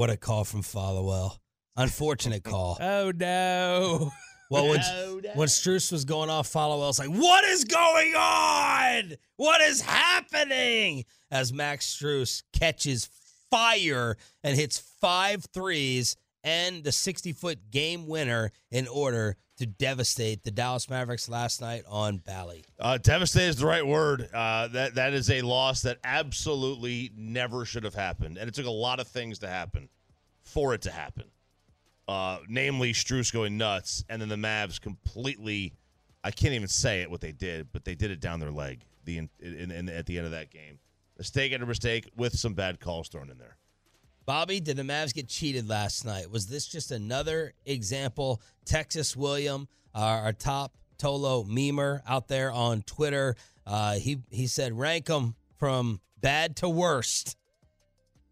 What a call from Followill. Unfortunate call. Oh no. Well, when, Oh, no. when Strus was going off, Followill's like, "What is going on? What is happening?" As Max Strus catches fire and hits five threes and the 60-foot game winner in order to devastate the Dallas Mavericks last night on Bally. Uh, devastated is the right word. Uh, that that is a loss that absolutely never should have happened, and it took a lot of things to happen for it to happen. Uh, namely, Strus going nuts, and then the Mavs completely. I can't even say it what they did, but they did it down their leg. The in, in, in, at the end of that game, mistake after mistake with some bad calls thrown in there. Bobby, did the Mavs get cheated last night? Was this just another example? Texas William, our, our top Tolo memer out there on Twitter, uh, he he said rank them from bad to worst.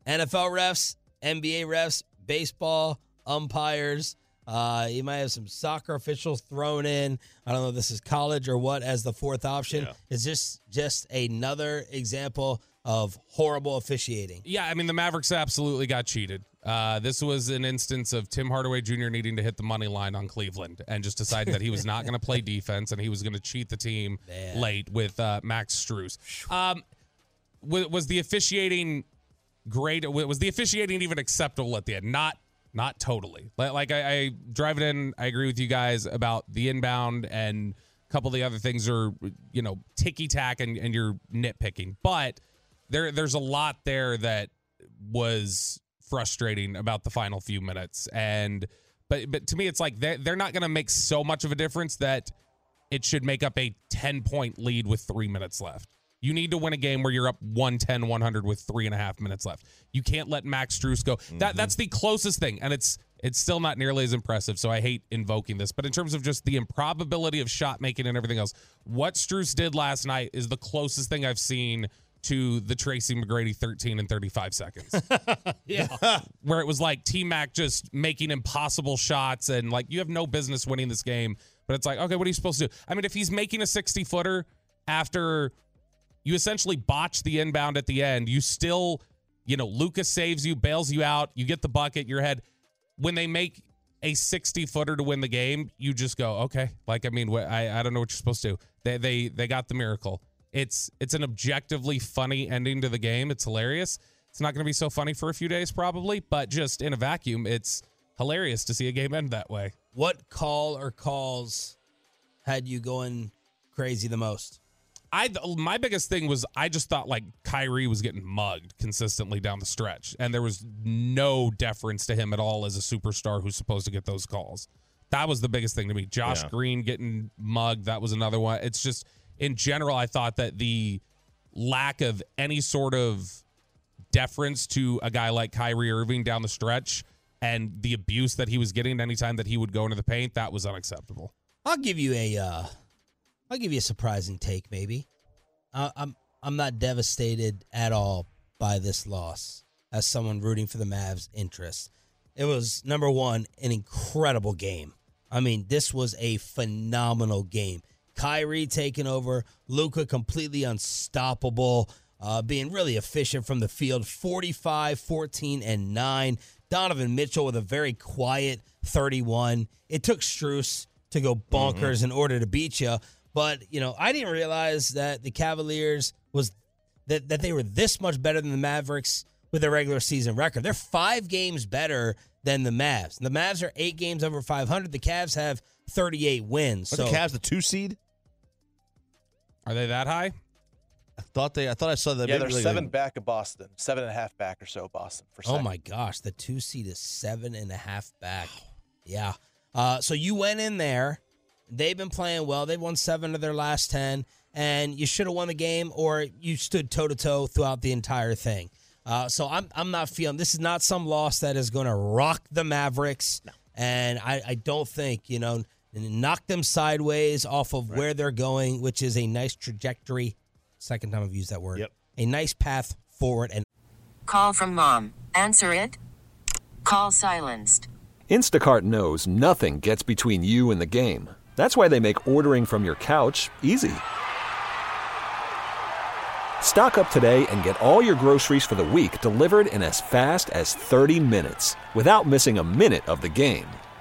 NFL refs, NBA refs, baseball umpires. Uh, you might have some soccer officials thrown in. I don't know if this is college or what as the fourth option. Yeah. Is this just another example of horrible officiating? Yeah, I mean the Mavericks absolutely got cheated. Uh, this was an instance of Tim Hardaway Jr. needing to hit the money line on Cleveland and just decided that he was not going to play defense and he was going to cheat the team Man. late with uh, Max Strus. Um, wa- was the officiating great? Was the officiating even acceptable at the end? Not, not totally. Like, like I, I drive it in. I agree with you guys about the inbound and a couple of the other things are you know ticky tack and, and you're nitpicking, but there there's a lot there that was frustrating about the final few minutes. And but but to me it's like they're, they're not going to make so much of a difference that it should make up a 10 point lead with three minutes left. You need to win a game where you're up 110 100 with three and a half minutes left. You can't let max Strus go. That mm-hmm. that's the closest thing and it's it's still not nearly as impressive so i hate invoking this. But in terms of just the improbability of shot making and everything else what Strus did last night is the closest thing i've seen to the Tracy McGrady 13 and 35 seconds. yeah. Where it was like T Mac just making impossible shots and like you have no business winning this game. But it's like, okay, what are you supposed to do? I mean, if he's making a 60 footer after you essentially botch the inbound at the end, you still, you know, Lucas saves you, bails you out, you get the bucket, your head. When they make a 60 footer to win the game, you just go, okay. Like, I mean, I, I don't know what you're supposed to do. They, they, they got the miracle. It's it's an objectively funny ending to the game. It's hilarious. It's not going to be so funny for a few days probably, but just in a vacuum, it's hilarious to see a game end that way. What call or calls had you going crazy the most? I my biggest thing was I just thought like Kyrie was getting mugged consistently down the stretch, and there was no deference to him at all as a superstar who's supposed to get those calls. That was the biggest thing to me. Josh Yeah. Green getting mugged, that was another one. It's just in general, I thought that the lack of any sort of deference to a guy like Kyrie Irving down the stretch and the abuse that he was getting anytime that he would go into the paint, that was unacceptable. I'll give you a uh I'll give you a surprising take maybe. Uh, I'm I'm not devastated at all by this loss as someone rooting for the Mavs interest. It was number 1 an incredible game. I mean, this was a phenomenal game. Kyrie taking over, Luka completely unstoppable. uh, being really efficient from the field 45, 14, and 9. Donovan Mitchell with a very quiet 31. It took Strus to go bonkers in order to beat you. But, you know, I didn't realize that the Cavaliers was that, that they were this much better than the Mavericks with their regular season record. They're five games better than the Mavs. The Mavs are eight games over 500. The Cavs have 38 wins. Are So the Cavs the two seed? Are they that high? I thought they. I thought I saw that. Yeah, they're like- seven back of Boston, seven and a half back or so. Boston for Oh second. my gosh, the two seed is seven and a half back. Yeah. Uh, so you went in there. They've been playing well. They've won seven of their last ten, and you should have won the game, or you stood toe to toe throughout the entire thing. Uh, so I'm I'm not feeling this is not some loss that is going to rock the Mavericks, and I, I don't think you know knock them sideways off of where they're going, which is a nice trajectory. Second time I've used that word. Yep. A nice path forward, and Call from mom. Answer it. Call silenced. Instacart knows nothing gets between you and the game. That's why they make ordering from your couch easy. Stock up today and get all your groceries for the week delivered in as fast as 30 minutes without missing a minute of the game.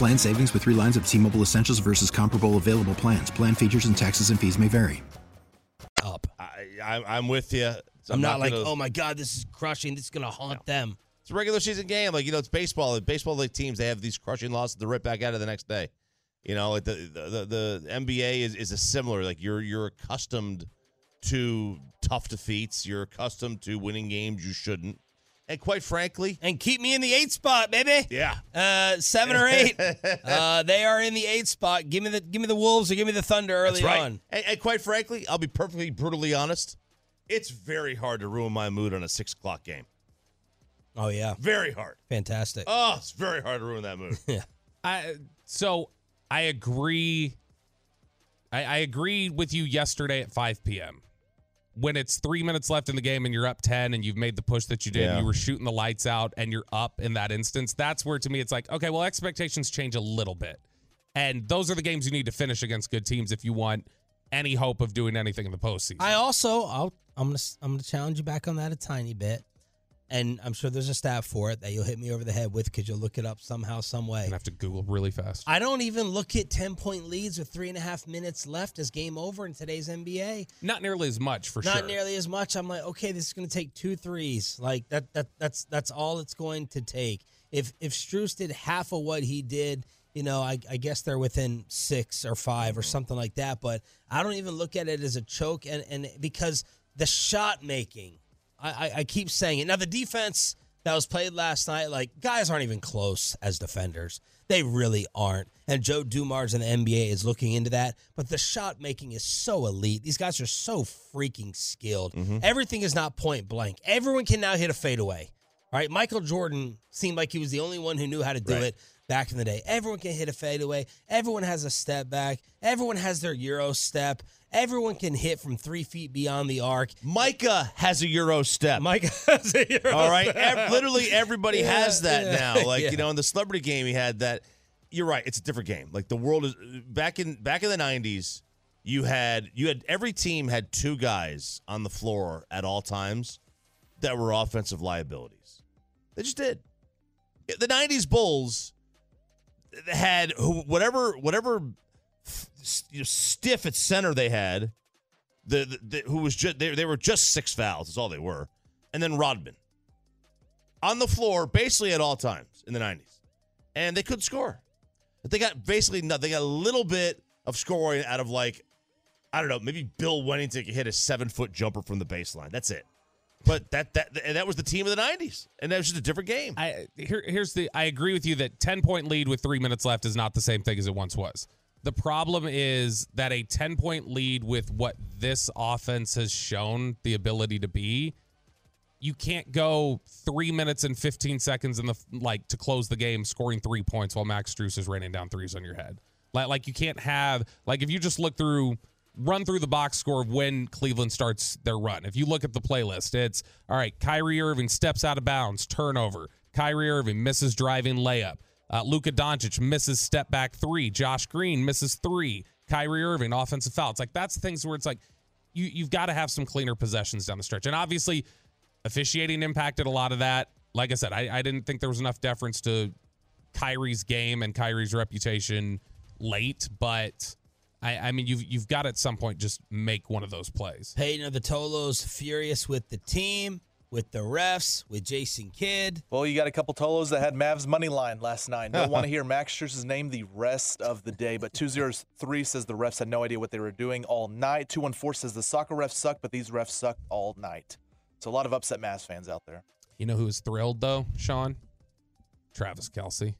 Plan savings with three lines of T Mobile Essentials versus comparable available plans. Plan features and taxes and fees may vary. up. I, I, I'm with you. I'm, not, like, gonna- oh my god, this is crushing. This is gonna haunt them. It's a regular season game. Like you know, it's baseball. The baseball league teams they have these crushing losses to rip back out of the next day. You know, like the the, the, the NBA is, is a similar. Like you're you're accustomed to tough defeats. You're accustomed to winning games you shouldn't. And quite frankly, And keep me in the eight spot, baby. yeah, Uh, seven or eight. uh, they are in the eight spot. Give me the give me the Wolves or give me the Thunder early right. on. And, and quite frankly, I'll be perfectly brutally honest. It's very hard to ruin my mood on a six o'clock game. Oh yeah, Very hard. fantastic. Oh, it's very hard to ruin that mood. yeah. I so I agree. I, I agree with you yesterday at 5 p.m. When it's three minutes left in the game and you're up 10 and you've made the push that you did, Yeah. you were shooting the lights out and you're up in that instance. That's where to me it's like, okay, well, expectations change a little bit. And those are the games you need to finish against good teams if you want any hope of doing anything in the postseason. I also I'll, I'm gonna I'm gonna challenge you back on that a tiny bit, and I'm sure there's a stat for it that you'll hit me over the head with because you'll look it up somehow, some way. gonna have to Google really fast. I don't even look at ten point leads with three and a half minutes left as game over in today's NBA. Not nearly as much for Not sure. Not nearly as much. I'm like, okay, this is going to take two threes. Like that. That that's that's all it's going to take. If if Strus did half of what he did, you know, I, I guess they're within six or five or something like that. But I don't even look at it as a choke, and and because the shot making, I I, I keep saying it. Now the defense that was played last night, like guys aren't even close as defenders. They really aren't. And Joe Dumars in the NBA is looking into that. But the shot making is so elite. These guys are so freaking skilled. Mm-hmm. Everything is not point blank. Everyone can now hit a fadeaway. All right. Michael Jordan seemed like he was the only one who knew how to do Right. it back in the day. Everyone can hit a fadeaway. Everyone has a step back. Everyone has their Euro step. Everyone can hit from three feet beyond the arc. Micah has a Euro step. Mike has a Euro All right, step. Literally everybody Yeah, has that yeah, now. Like yeah. you know, in the celebrity game, he had that. You're right; it's a different game. Like the world is back in back in the '90s. You had you had every team had two guys on the floor at all times that were offensive liabilities. They just did. The '90s Bulls had whatever whatever you know, stiff at center they had, the, the, the who was just they, they were just six fouls. That's all they were, and then Rodman on the floor basically at all times in the '90s, and they couldn't score. But they got basically nothing. They got a little bit of scoring out of like I don't know, maybe Bill Wennington could hit a seven foot jumper from the baseline. That's it. But that that that was the team of the '90s, and that was just a different game. I here, here's the I agree with you that 10 point lead with 3 minutes left is not the same thing as it once was. The problem is that a 10 point lead with what this offense has shown the ability to be, you can't go 3 minutes and 15 seconds in the like to close the game scoring 3 points while Max Strus is raining down threes on your head. Like like you can't have like if you just look through run through the box score of when Cleveland starts their run. If you look at the playlist, it's all right, Kyrie Irving steps out of bounds, turnover. Kyrie Irving misses driving layup. Uh, Luka Doncic misses step back three. Josh Green misses three. Kyrie Irving offensive foul. It's like that's things where it's like you you've got to have some cleaner possessions down the stretch. And obviously, officiating impacted a lot of that. Like I said, I, I didn't think there was enough deference to Kyrie's game and Kyrie's reputation late, but I, I mean you've you've got to at some point just make one of those plays. Peyton of the Tolos furious with the team, with the refs, with Jason Kidd. Well, you got a couple Tolos that had Mavs money line last night. Don't want to hear Max name the rest of the day. But 203 says the refs had no idea what they were doing all night. 214 says the soccer refs suck, but these refs sucked all night. So a lot of upset Mavs fans out there. You know who was thrilled though, Shan? Travis Kelce.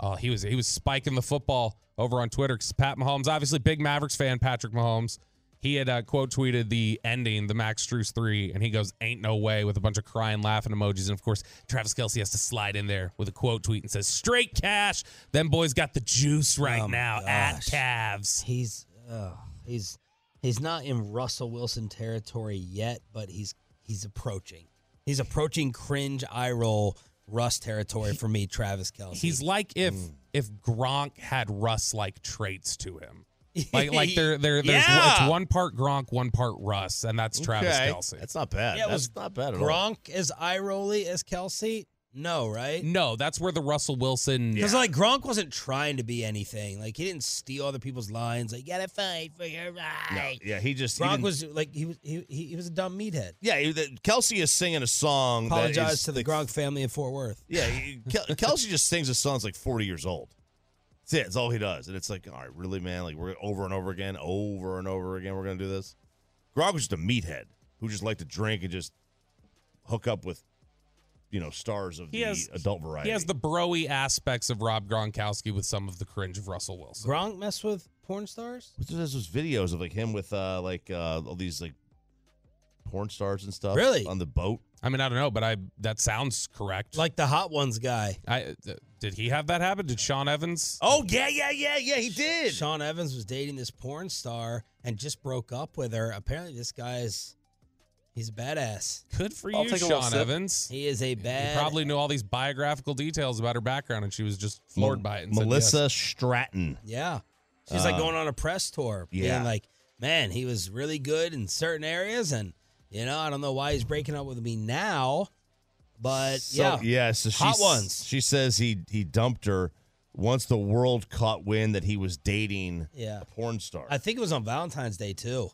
Oh, he was he was spiking the football over on Twitter because Pat Mahomes, obviously big Mavericks fan, Patrick Mahomes. He had uh, quote tweeted the ending, the Max Strus three, and he goes, "Ain't no way" with a bunch of crying, laughing emojis. And of course, Travis Kelce has to slide in there with a quote tweet and says, "Straight cash." Them boys got the juice right Oh, now at gosh. Cavs. He's uh, he's he's not in Russell Wilson territory yet, but he's he's approaching. He's approaching cringe eye roll Russ territory for me, Travis Kelce. He's like if Mm. If Gronk had Russ like traits to him. Like like they're they're there's Yeah. it's one part Gronk, one part Russ, and that's Travis Okay. Kelce. That's not bad. Yeah, That's was not bad at all. Gronk as eye rolly as Kelce? No, right? No, that's where the Russell Wilson. Because like Gronk wasn't trying to be anything. Like he didn't steal other people's lines. Like you gotta fight for your No, right. yeah, he just he Gronk didn't- was like he was he, he, he was a dumb meathead. Yeah, he- the- Kelce is singing a song. Apologize is to the Gronk family in Fort Worth. Yeah, he- Kel- Kelce just sings a song that's like 40 years old. That's it. That's all he does. And it's like, all right, really, man? Like, we're over and over again, over and over again, we're going to do this? Gronk was just a meathead who just liked to drink and just hook up with, you know, stars of He the has adult variety. He has the broy aspects of Rob Gronkowski with some of the cringe of Russell Wilson. Gronk mess with porn stars? What's those those videos of like him with uh like uh all these like porn stars and stuff? Really? On the boat? I mean, I don't know, but I that sounds correct. Like the hot ones guy. I uh, did he have that happen? Did Sean Evans? Oh, yeah, yeah, yeah, yeah, he did. Sean Evans was dating this porn star and just broke up with her. Apparently, this guy's he's a badass. Good for I'll you, take a little Sean sip. Evans. He is a You bad. probably knew all these biographical details about her background, and she was just floored by it. And said Melissa yes. Stratton. Yeah, she's like Uh, going on a press tour. yeah. being like, man, he was really good in certain areas, and you know, I don't know why he's breaking up with me now, but So, yeah, yeah. So hot ones. She says he he dumped her once the world caught wind that he was dating Yeah. a porn star. I think it was on Valentine's Day too.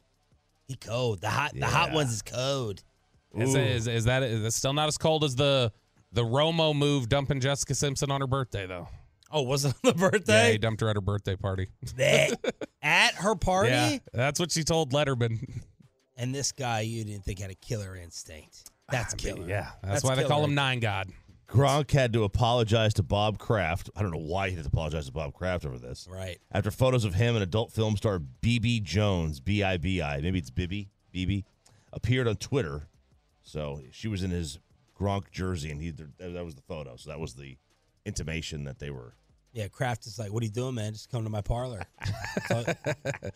He code the hot the hot Yeah. ones is code. Is, is, is that is that still not as cold as the the Romo move dumping Jessica Simpson on her birthday though? Oh, was it on the Yeah, birthday? he dumped her at her birthday party. That- At her party? Yeah, that's what she told Letterman. And this guy you didn't think had a killer instinct. Ah, that's killer. Yeah, that's, why they call killer. him Nine God. Gronk had to apologize to Bob Kraft. I don't know why he had to apologize to Bob Kraft over this. Right. After photos of him and adult film star BB Jones, B I B I, maybe it's Bibby, BB, appeared on Twitter. So she was in his Gronk jersey, and he that was the photo. So that was the intimation that they were. Yeah, Kraft is like, what are you doing, man? Just come to my parlor.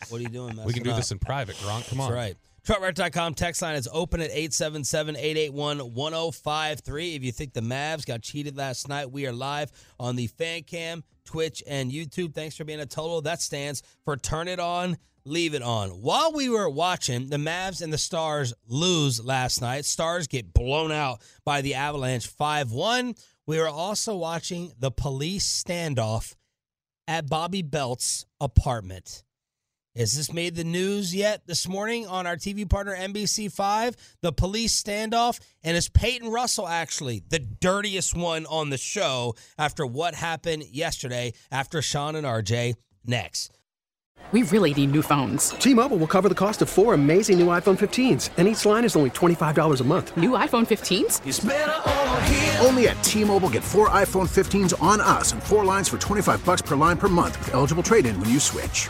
What are you doing, man? We can do messing this in private, Gronk. Come That's on. right. TruckRent.com text line is open at 877-881-1053. If you think the Mavs got cheated last night, we are live on the fan cam, Twitch, and YouTube. Thanks for being a Tolo. That stands for turn it on, leave it on. While we were watching, the Mavs and the Stars lose last night. Stars get blown out by the Avalanche 5-1. We were also watching the police standoff at Bobby Belt's apartment. Has this made the news yet this morning on our TV partner NBC5? The police standoff, and is Peyton Russell actually the dirtiest one on the show after what happened yesterday after Shan and RJ? Next. We really need new phones. T-Mobile will cover the cost of four amazing new iPhone 15s, and each line is only $25 a month. New iPhone 15s? Only at T-Mobile get four iPhone 15s on us and four lines for 25 bucks per line per month with eligible trade-in when you switch.